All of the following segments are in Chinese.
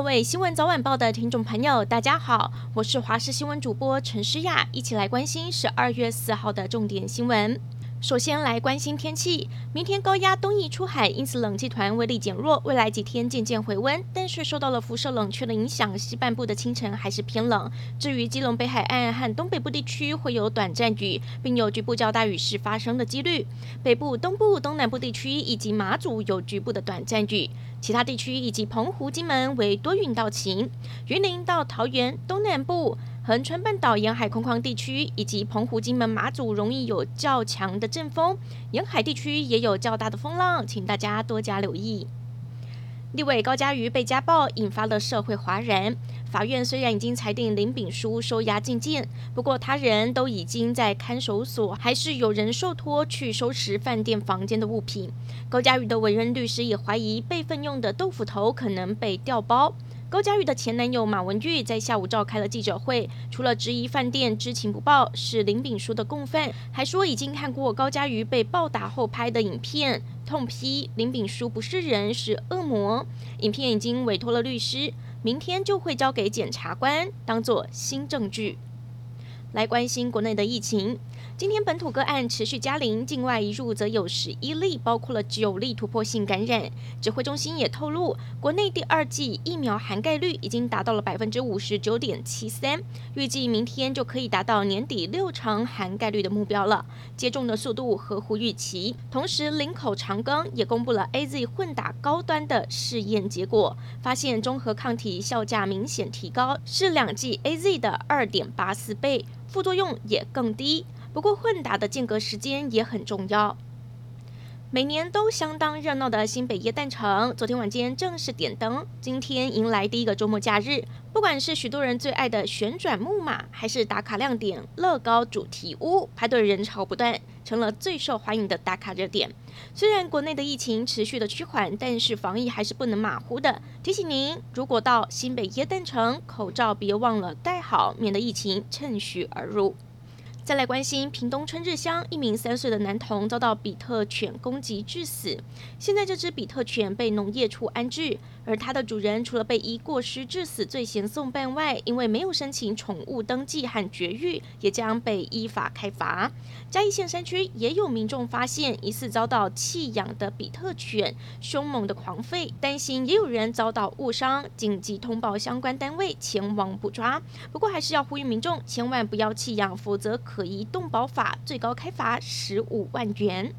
各位新闻早晚报的听众朋友，大家好，我是华视新闻主播陈诗雅，一起来关心十二月四号的重点新闻。首先来关心天气，明天高压东移出海，因此冷气团威力减弱，未来几天渐渐回温。但是受到了辐射冷却的影响，西半部的清晨还是偏冷。至于基隆北海岸和东北部地区会有短暂雨，并有局部较大雨势发生的几率。北部、东部、东南部地区以及马祖有局部的短暂雨，其他地区以及澎湖、金门为多云到晴。云林到桃园东南部。横川半岛沿海空旷地区以及澎湖、金门、马祖容易有较强的阵风，沿海地区也有较大的风浪，请大家多加留意。立委高嘉瑜被家暴，引发了社会哗然。法院虽然已经裁定林炳书收押禁见，不过他人都已经在看守所，还是有人受托去收拾饭店房间的物品。高嘉瑜的委任律师也怀疑备份用的豆腐头可能被调包。高嘉瑜的前男友马文玉在下午召开了记者会，除了质疑饭店知情不报是林炳书的共犯，还说已经看过高嘉瑜被暴打后拍的影片，痛批林炳书不是人，是恶魔。影片已经委托了律师，明天就会交给检察官，当做新证据。来关心国内的疫情。今天本土个案持续加零，境外移入则有十一例，包括了九例突破性感染。指挥中心也透露，国内第二剂疫苗涵盖率已经达到了百分之五十九点七三，预计明天就可以达到年底六成涵盖率的目标了。接种的速度合乎预期。同时，林口长庚也公布了 AZ 混打高端的试验结果，发现中和抗体效价明显提高，是两剂 AZ 的二点八四倍，副作用也更低。不过，混打的间隔时间也很重要。每年都相当热闹的新北耶诞城，昨天晚间正式点灯，今天迎来第一个周末假日。不管是许多人最爱的旋转木马，还是打卡亮点乐高主题屋，排队人潮不断，成了最受欢迎的打卡热点。虽然国内的疫情持续的趋缓，但是防疫还是不能马虎的。提醒您，如果到新北耶诞城，口罩别忘了戴好，免得疫情趁虚而入。再来关心屏东春日乡一名三岁的男童遭到比特犬攻击致死，现在这只比特犬被农业处安置。而它的主人除了被依过失致死罪嫌送办外，因为没有申请宠物登记和绝育，也将被依法开罚。嘉义县山区也有民众发现疑似遭到弃养的比特犬凶猛的狂吠，担心也有人遭到误伤，紧急通报相关单位前往捕抓。不过还是要呼吁民众千万不要弃养，否则可移动保法最高开罚十五万元。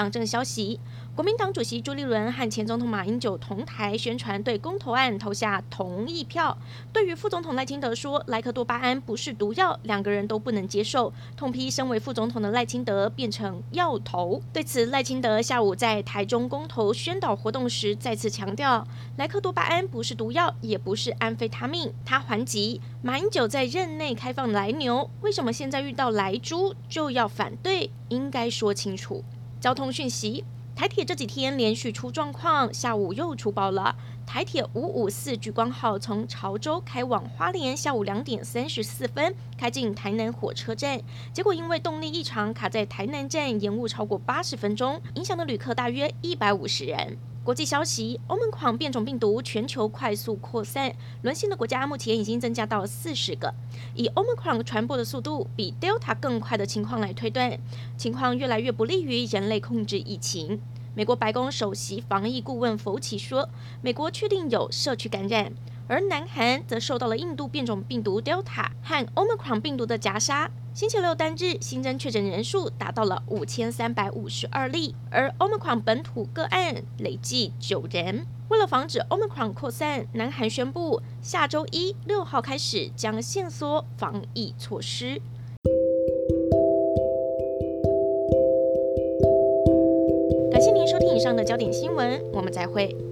党政消息。国民党主席朱立伦和前总统马英九同台宣传对公投案投下同意票。对于副总统赖清德说莱克多巴胺不是毒药，两个人都不能接受，痛批身为副总统的赖清德变成药头。对此，赖清德下午在台中公投宣导活动时再次强调，莱克多巴胺不是毒药，也不是安非他命。他还击马英九在任内开放莱牛，为什么现在遇到莱猪就要反对？应该说清楚。交通讯息。台铁这几天连续出状况，下午又出包了。台铁五五四聚光号从潮州开往花莲，下午两点三十四分开进台南火车站，结果因为动力异常卡在台南站，延误超过八十分钟，影响的旅客大约一百五十人。国际消息欧盟狂变种病毒全球快速扩散，沦陷的国家目前已经增加到四十个。以欧盟狂传播的速度比 Delta 更快的情况来推断，情况越来越不利于人类控制疫情。美国白宫首席防疫顾问福奇说，美国确定有社区感染，而南韩则受到了印度变种病毒 Delta 和 Omicron 病毒的夹杀。星期六单日新增确诊人数达到了五千三百五十二例，而 Omicron 本土个案累计九人。为了防止 Omicron 扩散，南韩宣布下周一六号开始将限缩防疫措施。感谢您收听以上的焦点新闻，我们再会。